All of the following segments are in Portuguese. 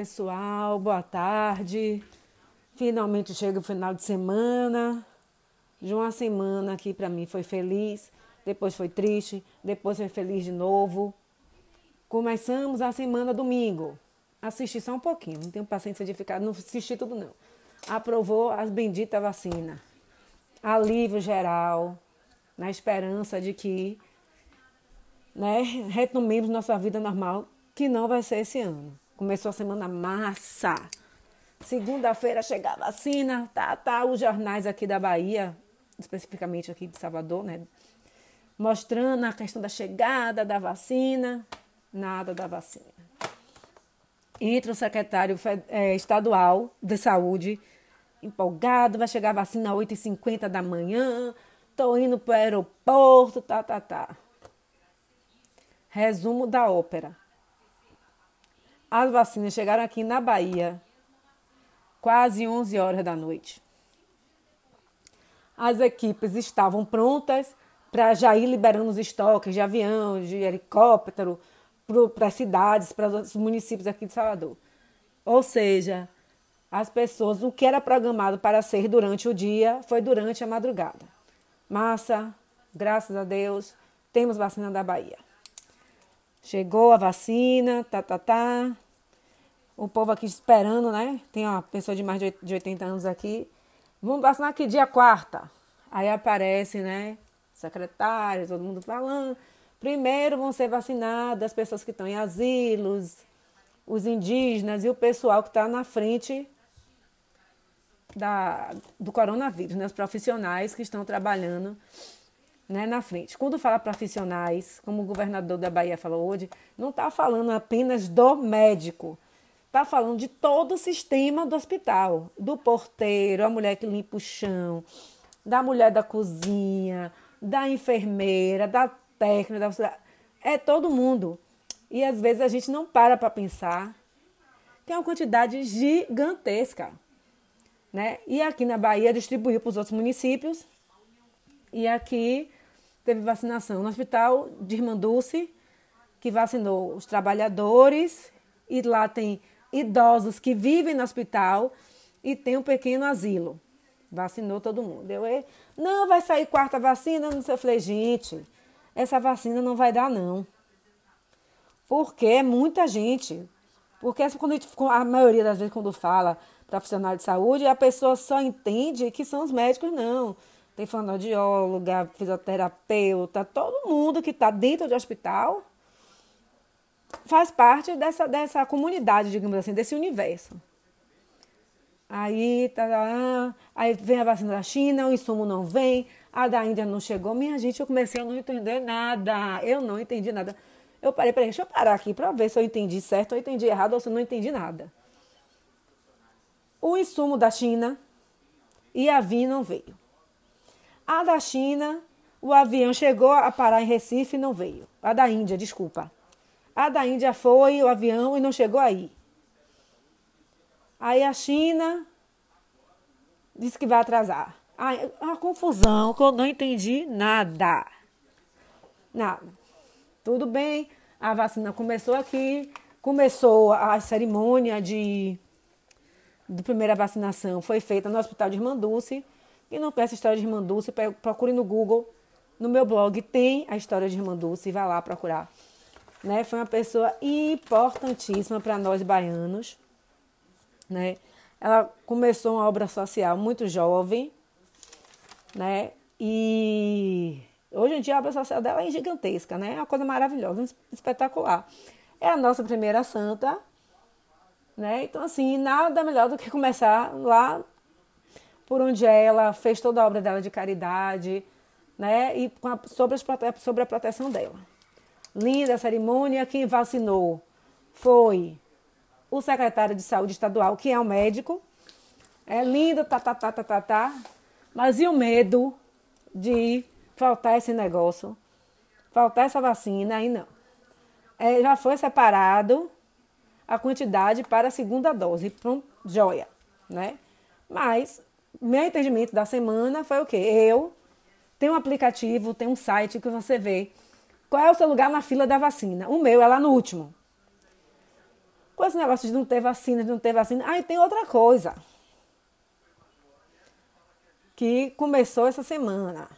pessoal, boa tarde. Finalmente chega o final de semana. De uma semana aqui para mim foi feliz, depois foi triste, depois foi feliz de novo. Começamos a semana domingo. Assisti só um pouquinho, não tenho paciência de ficar, não assisti tudo não. Aprovou as benditas vacinas. Alívio geral, na esperança de que né, retomemos nossa vida normal, que não vai ser esse ano. Começou a semana massa. Segunda-feira chega a vacina, tá, tá, os jornais aqui da Bahia, especificamente aqui de Salvador, né? Mostrando a questão da chegada da vacina, nada da vacina. Entra o secretário é, estadual de saúde, empolgado, vai chegar a vacina às 8h50 da manhã, tô indo para o aeroporto, tá, tá, tá. Resumo da ópera. As vacinas chegaram aqui na Bahia quase 11 horas da noite. As equipes estavam prontas para já ir liberando os estoques de avião, de helicóptero para as cidades, para os municípios aqui de Salvador. Ou seja, as pessoas, o que era programado para ser durante o dia, foi durante a madrugada. Massa, graças a Deus, temos vacina da Bahia. Chegou a vacina, tá, tá, tá. O povo aqui esperando, né? Tem uma pessoa de mais de 80 anos aqui. Vamos vacinar aqui dia quarta. Aí aparece, né? Secretário, todo mundo falando. Primeiro vão ser vacinadas as pessoas que estão em asilos, os indígenas e o pessoal que está na frente da, do coronavírus, né? Os profissionais que estão trabalhando né, na frente. Quando fala profissionais, como o governador da Bahia falou hoje, não está falando apenas do médico, está falando de todo o sistema do hospital, do porteiro, a mulher que limpa o chão, da mulher da cozinha, da enfermeira, da técnica, da... é todo mundo. E às vezes a gente não para para pensar. Tem uma quantidade gigantesca. Né? E aqui na Bahia distribuiu para os outros municípios. E aqui teve vacinação no hospital de Irmã Dulce, que vacinou os trabalhadores, e lá tem idosos que vivem no hospital e tem um pequeno asilo. Vacinou todo mundo. Eu, não, vai sair quarta vacina. Eu falei, gente, essa vacina não vai dar, não. Porque é muita gente. Porque quando a, gente, a maioria das vezes, quando fala profissional de saúde, a pessoa só entende que são os médicos, não tem fonoaudióloga, fisioterapeuta, todo mundo que está dentro do hospital faz parte dessa, dessa comunidade, digamos assim, desse universo. Aí, tá, aí vem a vacina da China, o insumo não vem, a da Índia não chegou. Minha gente, eu comecei a não entender nada. Eu não entendi nada. Eu parei, peraí, deixa eu parar aqui para ver se eu entendi certo ou entendi errado ou se eu não entendi nada. O insumo da China e a VIN não veio. A da China, o avião chegou a parar em Recife e não veio. A da Índia, desculpa. A da Índia foi o avião e não chegou aí. Aí a China disse que vai atrasar. Aí, uma confusão que eu não entendi nada. Nada. Tudo bem, a vacina começou aqui, começou a cerimônia de, de primeira vacinação, foi feita no Hospital de Irmã Dulce. E não conhece a história de Irmã Dulce, procure no Google. No meu blog tem a história de Irmã Dulce, vai lá procurar. Né? Foi uma pessoa importantíssima para nós baianos. Né? Ela começou uma obra social muito jovem, né? E hoje em dia a obra social dela é gigantesca, né? É uma coisa maravilhosa, espetacular. É a nossa primeira santa, né? Então, assim, nada melhor do que começar lá por onde ela fez toda a obra dela de caridade, né? E a, sobre, as, sobre a proteção dela. Linda a cerimônia, quem vacinou foi o secretário de saúde estadual, que é um médico. É lindo, tá, tá, tá, tá, tá, tá. Mas e o medo de faltar esse negócio? Faltar essa vacina, aí não. É, já foi separado a quantidade para a segunda dose. Pronto, joia, né? Mas meu entendimento da semana foi o quê? Eu tenho um aplicativo, tem um site que você vê qual é o seu lugar na fila da vacina. O meu é lá no último. Com esse negócio de não ter vacina, de não ter vacina. Aí tem outra coisa. Que começou essa semana.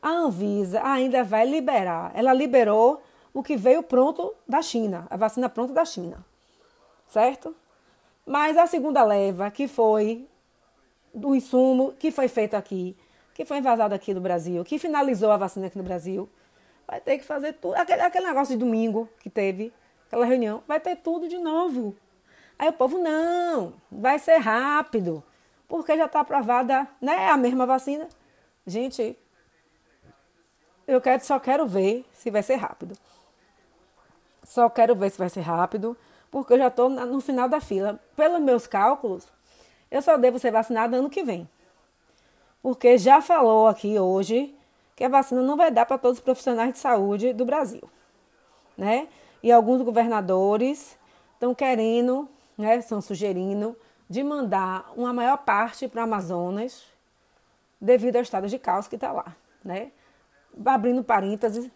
A Anvisa ainda vai liberar. Ela liberou o que veio pronto da China, a vacina pronta da China. Certo? Mas a segunda leva, que foi do insumo que foi feito aqui, que foi envasado aqui no Brasil, que finalizou a vacina aqui no Brasil, vai ter que fazer tudo. Aquele, aquele negócio de domingo que teve, aquela reunião, vai ter tudo de novo. Aí o povo, não, vai ser rápido, porque já está aprovada né, a mesma vacina. Gente, eu quero, só quero ver se vai ser rápido. Só quero ver se vai ser rápido, porque eu já estou no final da fila. Pelos meus cálculos, eu só devo ser vacinada ano que vem. Porque já falou aqui hoje que a vacina não vai dar para todos os profissionais de saúde do Brasil. Né? E alguns governadores estão querendo, né, estão sugerindo, de mandar uma maior parte para o Amazonas, devido ao estado de caos que está lá. Né? Abrindo parênteses,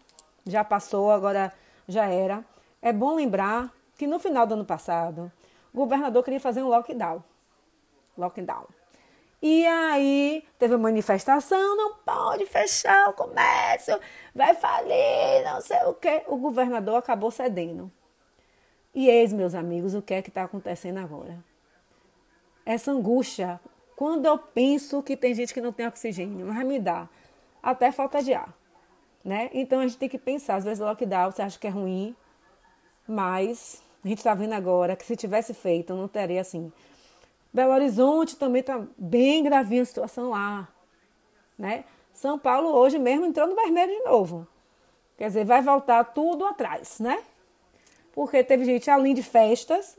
já passou, agora já era. É bom lembrar que no final do ano passado, o governador queria fazer um lockdown. Lockdown. E aí teve manifestação, não pode fechar o comércio, vai falir, não sei o quê. O governador acabou cedendo. E eis, meus amigos, o que é que está acontecendo agora? Essa angústia, quando eu penso que tem gente que não tem oxigênio, mas me dá até falta de ar. Né? Então a gente tem que pensar, às vezes o lockdown você acha que é ruim, mas a gente está vendo agora que se tivesse feito, não teria assim. Belo Horizonte também está bem gravinha a situação lá. Né? São Paulo hoje mesmo entrou no vermelho de novo. Quer dizer, vai voltar tudo atrás, né? Porque teve gente além de festas,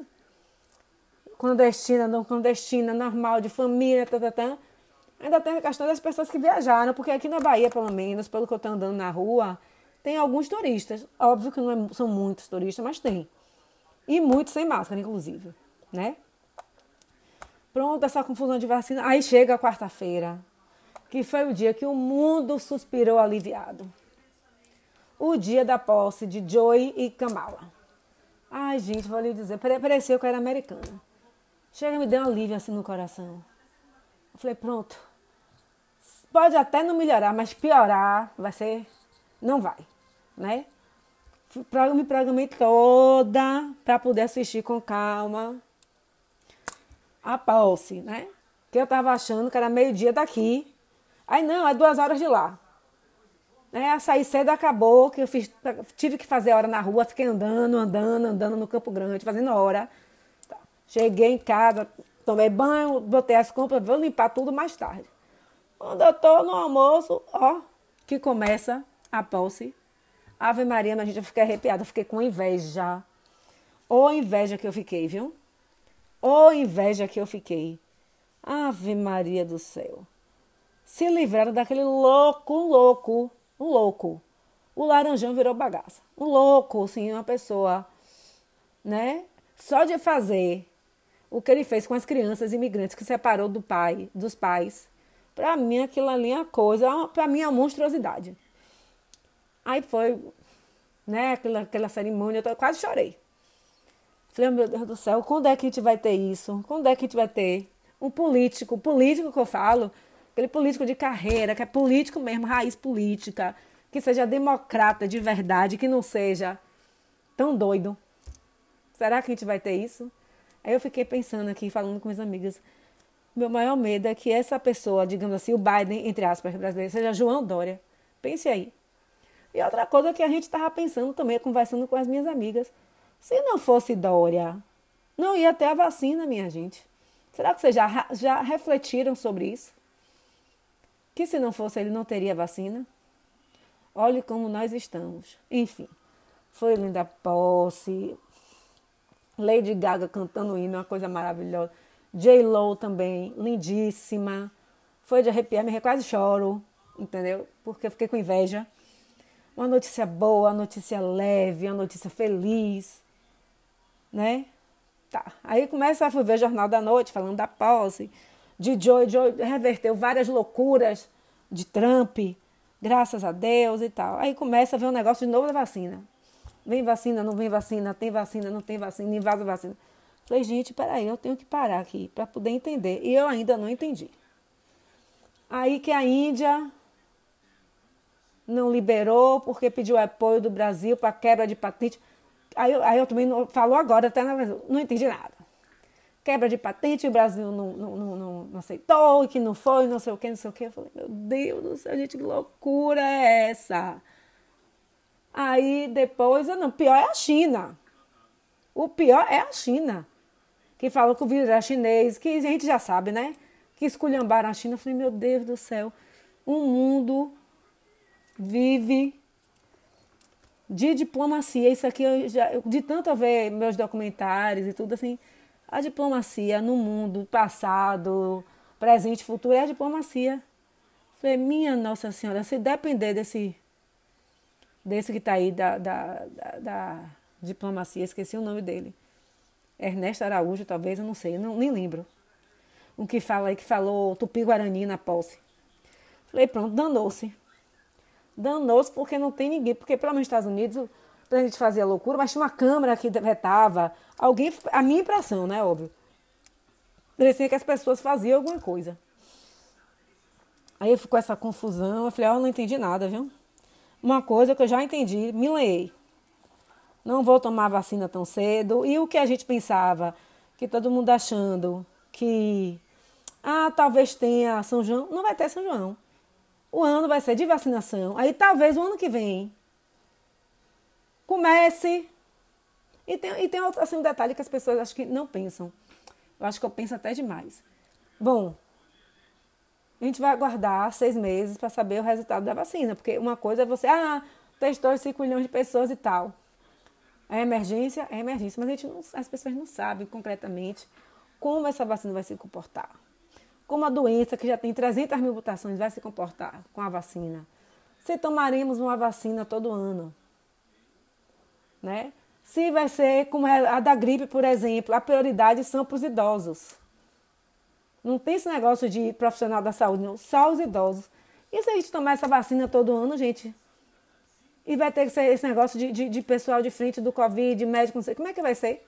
clandestina, não clandestina, normal, de família, tá, tá, tá. Ainda tem a questão das pessoas que viajaram, porque aqui na Bahia, pelo menos, pelo que eu estou andando na rua, tem alguns turistas. Óbvio que não é, são muitos turistas, mas tem. E muitos sem máscara, inclusive, né? Pronto, essa confusão de vacina. Aí chega a quarta-feira, que foi o dia que o mundo suspirou aliviado. O dia da posse de Joey e Kamala. Ai, gente, vou lhe dizer, pareceu que eu era americana. Chega me deu um alívio assim no coração. Eu falei, pronto. Pode até não melhorar, mas piorar vai ser. Não vai né? Me programei toda para poder assistir com calma a posse, né? Que eu tava achando que era meio-dia daqui. Aí não, é duas horas de lá. Né? A sair cedo acabou, que eu fiz, tive que fazer hora na rua, fiquei andando, andando, andando no Campo Grande, fazendo hora. Tá. Cheguei em casa, tomei banho, botei as compras, vou limpar tudo mais tarde. Quando eu tô no almoço, ó, que começa a posse Ave Maria, mas a gente, eu fiquei arrepiada, eu fiquei com inveja. Ô inveja que eu fiquei, viu? Ô inveja que eu fiquei. Ave Maria do céu. Se livraram daquele louco, louco, um louco. O laranjão virou bagaça. Um louco, assim, uma pessoa, né? Só de fazer o que ele fez com as crianças imigrantes que separou do pai, dos pais. Para mim aquilo ali é uma coisa, para mim é uma monstruosidade. Aí foi, né, aquela, aquela cerimônia, eu quase chorei. Falei, oh, meu Deus do céu, quando é que a gente vai ter isso? Quando é que a gente vai ter um político, político que eu falo, aquele político de carreira, que é político mesmo, raiz política, que seja democrata de verdade, que não seja tão doido. Será que a gente vai ter isso? Aí eu fiquei pensando aqui, falando com minhas amigas. Meu maior medo é que essa pessoa, digamos assim, o Biden, entre aspas, brasileiro, seja João Dória. Pense aí. E outra coisa que a gente estava pensando também, conversando com as minhas amigas. Se não fosse Dória, não ia ter a vacina, minha gente. Será que vocês já, já refletiram sobre isso? Que se não fosse ele, não teria vacina? Olhe como nós estamos. Enfim, foi linda posse. Lady Gaga cantando hino, uma coisa maravilhosa. J-Lo também, lindíssima. Foi de arrepiar, me quase choro, entendeu? Porque eu fiquei com inveja. Uma notícia boa, uma notícia leve, uma notícia feliz, né? Tá. Aí começa a ver o Jornal da Noite falando da posse de Joe. Joe reverteu várias loucuras de Trump, graças a Deus e tal. Aí começa a ver um negócio de novo da vacina. Vem vacina, não vem vacina, tem vacina, não tem vacina, invasa vacina. Falei, gente, peraí, eu tenho que parar aqui para poder entender. E eu ainda não entendi. Aí que a Índia não liberou porque pediu apoio do Brasil para quebra de patente. Aí, aí eu também não, falou agora, até na não entendi nada. Quebra de patente, o Brasil não, não, não, não, aceitou, que não foi, não sei o que, não sei o que. Eu falei, meu Deus do céu, gente, que loucura é essa? Aí depois, não, pior é a China. O pior é a China. Que falou que o vírus era chinês, que a gente já sabe, né? Que esculhambaram a China. Eu falei, meu Deus do céu, o mundo vive de diplomacia. Isso aqui, eu já, de tanto ver meus documentários e tudo assim, a diplomacia no mundo passado, presente futuro é a diplomacia. Falei, minha Nossa Senhora, se depender desse, desse que está aí da, da, da, da, diplomacia, esqueci o nome dele. Ernesto Araújo, talvez, eu não sei, não, nem lembro. Um que fala aí que falou Tupi-Guarani na posse. Falei, pronto, danou-se danou-se porque não tem ninguém. Porque, pelo menos nos Estados Unidos, a gente fazia loucura, mas tinha uma câmera que vetava. Alguém, a minha impressão, né, óbvio. Parecia que as pessoas faziam alguma coisa. Aí ficou essa confusão. Eu falei, ó, oh, não entendi nada, viu? Uma coisa que eu já entendi, me leei. Não vou tomar vacina tão cedo. E o que a gente pensava, que todo mundo achando que, ah, talvez tenha São João. Não vai ter São João o ano vai ser de vacinação. Aí talvez o ano que vem comece. E tem, e tem assim, um detalhe que as pessoas acho que não pensam. Eu acho que eu penso até demais. Bom, a gente vai aguardar seis meses para saber o resultado da vacina. Porque uma coisa é você, ah, testou 5 milhões de pessoas e tal. É emergência? É emergência. Mas a gente não, as pessoas não sabem concretamente como essa vacina vai se comportar como a doença que já tem 300 mil mutações vai se comportar com a vacina. Se tomaremos uma vacina todo ano, né? Se vai ser como é a da gripe, por exemplo, a prioridade são para os idosos. Não tem esse negócio de profissional da saúde, não, só os idosos. E se a gente tomar essa vacina todo ano, gente? E vai ter que ser esse negócio de, de, de pessoal de frente do Covid, médico, não sei. Como é que vai ser?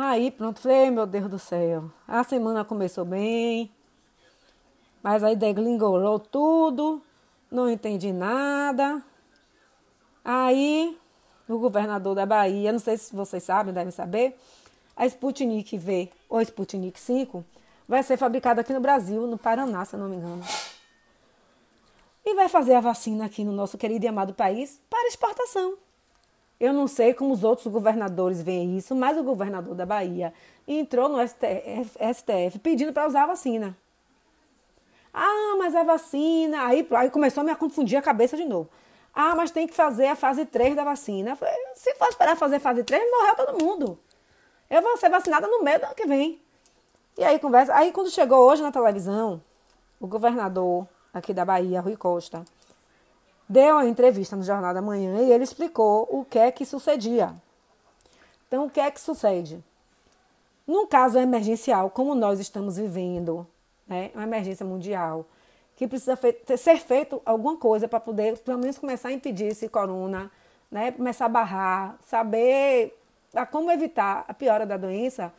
Aí pronto, falei, meu Deus do céu. A semana começou bem, mas aí deglingolou tudo, não entendi nada. Aí o governador da Bahia, não sei se vocês sabem, devem saber, a Sputnik V ou Sputnik 5 vai ser fabricada aqui no Brasil, no Paraná, se eu não me engano. E vai fazer a vacina aqui no nosso querido e amado país para exportação. Eu não sei como os outros governadores veem isso, mas o governador da Bahia entrou no STF, STF pedindo para usar a vacina. Ah, mas a vacina. Aí, aí começou a me confundir a cabeça de novo. Ah, mas tem que fazer a fase 3 da vacina. Se for esperar fazer fase 3, morreu todo mundo. Eu vou ser vacinada no meio do ano que vem. E aí conversa. Aí quando chegou hoje na televisão, o governador aqui da Bahia, Rui Costa, deu uma entrevista no Jornal da Manhã e ele explicou o que é que sucedia. Então, o que é que sucede? Num caso emergencial, como nós estamos vivendo, né, uma emergência mundial, que precisa ser feito alguma coisa para poder, pelo menos, começar a impedir esse corona, né, começar a barrar, saber a como evitar a piora da doença,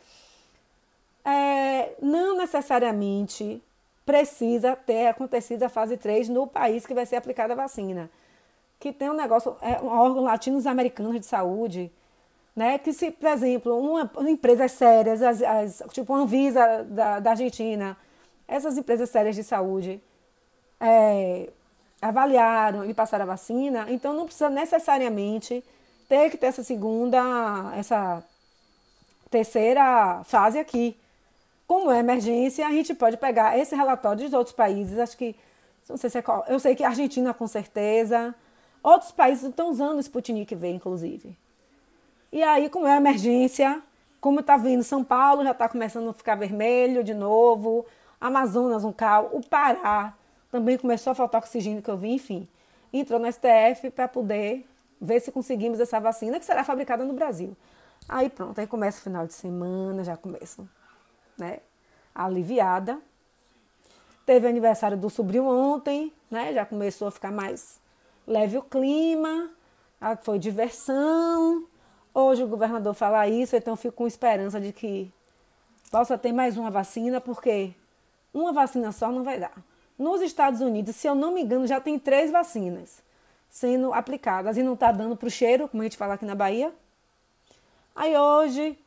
é, não necessariamente precisa ter acontecido a fase 3 no país que vai ser aplicada a vacina. Que tem um negócio, é um órgão latinos-americanos de saúde, né? Que se, por exemplo, uma, empresas sérias, as, as, tipo a Anvisa da, da Argentina, essas empresas sérias de saúde é, avaliaram e passaram a vacina, então não precisa necessariamente ter que ter essa segunda, essa terceira fase aqui. Como é emergência, a gente pode pegar esse relatório dos outros países, acho que, não sei se é qual, eu sei que a Argentina com certeza, outros países estão usando o Sputnik V, inclusive. E aí, como é emergência, como está vindo São Paulo, já está começando a ficar vermelho de novo, Amazonas, um cal, o Pará também começou a faltar oxigênio que eu vi, enfim. Entrou no STF para poder ver se conseguimos essa vacina que será fabricada no Brasil. Aí pronto, aí começa o final de semana, já começa né? Aliviada. Teve aniversário do sobrinho ontem, né? Já começou a ficar mais leve o clima. Foi diversão. Hoje o governador fala isso, então fico com esperança de que possa ter mais uma vacina, porque uma vacina só não vai dar. Nos Estados Unidos, se eu não me engano, já tem três vacinas sendo aplicadas e não está dando para o cheiro, como a gente fala aqui na Bahia. Aí hoje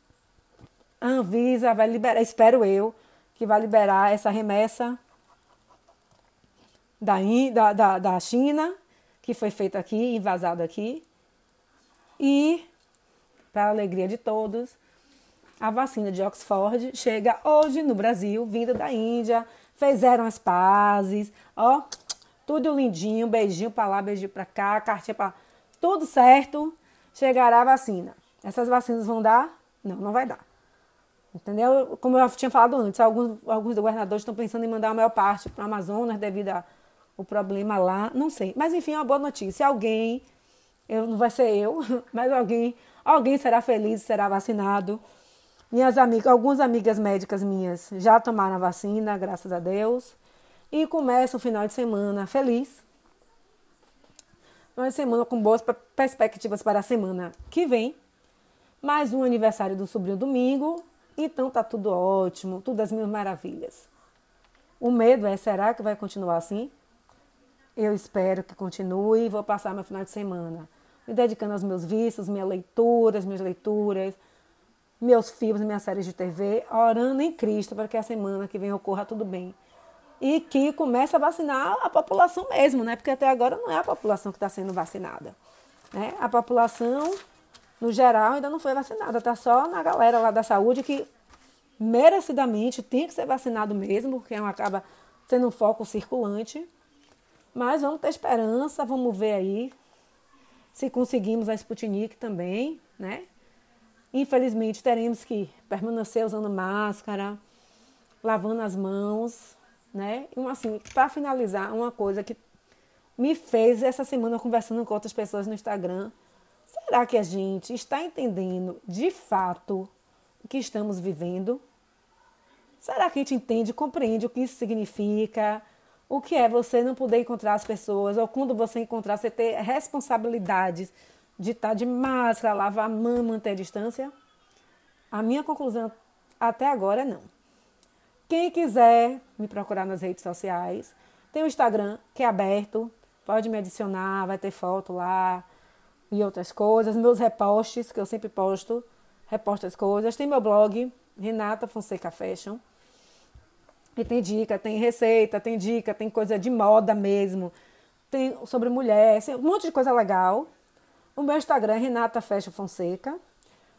a Anvisa vai liberar, espero eu, que vai liberar essa remessa da, da, da, da China, que foi feita aqui, invasada aqui. E, para alegria de todos, a vacina de Oxford chega hoje no Brasil, vinda da Índia. Fizeram as pazes, ó, tudo lindinho, beijinho para lá, beijinho para cá, cartinha para tudo certo. Chegará a vacina. Essas vacinas vão dar? Não, não vai dar. Entendeu? Como eu tinha falado antes, alguns, alguns governadores estão pensando em mandar a maior parte para o Amazonas devido ao problema lá. Não sei. Mas enfim, é uma boa notícia. Alguém, eu, não vai ser eu, mas alguém, alguém será feliz, será vacinado. Minhas amigas, algumas amigas médicas minhas já tomaram a vacina, graças a Deus. E começa o final de semana feliz. Uma semana com boas perspectivas para a semana que vem. Mais um aniversário do sobrinho domingo. Então tá tudo ótimo, tudo as mil maravilhas. O medo é, será que vai continuar assim? Eu espero que continue e vou passar meu final de semana me dedicando aos meus vícios, minhas leituras, minhas leituras, meus filmes, minhas séries de TV, orando em Cristo para que a semana que vem ocorra tudo bem. E que comece a vacinar a população mesmo, né? Porque até agora não é a população que está sendo vacinada. Né? A população no geral, ainda não foi vacinada. Tá só na galera lá da saúde que merecidamente tem que ser vacinado mesmo, porque é acaba sendo um foco circulante. Mas vamos ter esperança, vamos ver aí se conseguimos a Sputnik também, né? Infelizmente teremos que permanecer usando máscara, lavando as mãos, né? E assim, para finalizar, uma coisa que me fez essa semana conversando com outras pessoas no Instagram, Será que a gente está entendendo de fato o que estamos vivendo? Será que a gente entende, compreende o que isso significa? O que é você não poder encontrar as pessoas, ou quando você encontrar, você ter responsabilidades de estar de máscara, lavar a mão, manter a distância? A minha conclusão até agora é não. Quem quiser me procurar nas redes sociais, tem o Instagram que é aberto, pode me adicionar, vai ter foto lá, e outras coisas, meus repostes, que eu sempre posto, reposto as coisas. Tem meu blog, Renata Fonseca Fashion. E tem dica, tem receita, tem dica, tem coisa de moda mesmo. Tem sobre mulher, assim, um monte de coisa legal. O meu Instagram é Renata Fashion Fonseca.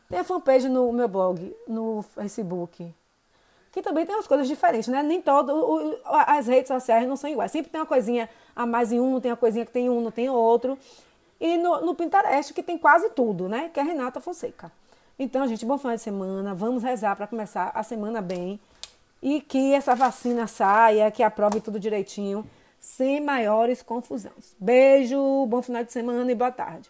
Tem a fanpage no meu blog, no Facebook. Que também tem umas coisas diferentes, né? Nem todo, as redes sociais não são iguais. Sempre tem uma coisinha a mais em um, tem uma coisinha que tem um, não tem outro. E no, no Pinterest, que tem quase tudo, né? Que é Renata Fonseca. Então, gente, bom final de semana. Vamos rezar para começar a semana bem. E que essa vacina saia, que aprove tudo direitinho, sem maiores confusões. Beijo, bom final de semana e boa tarde.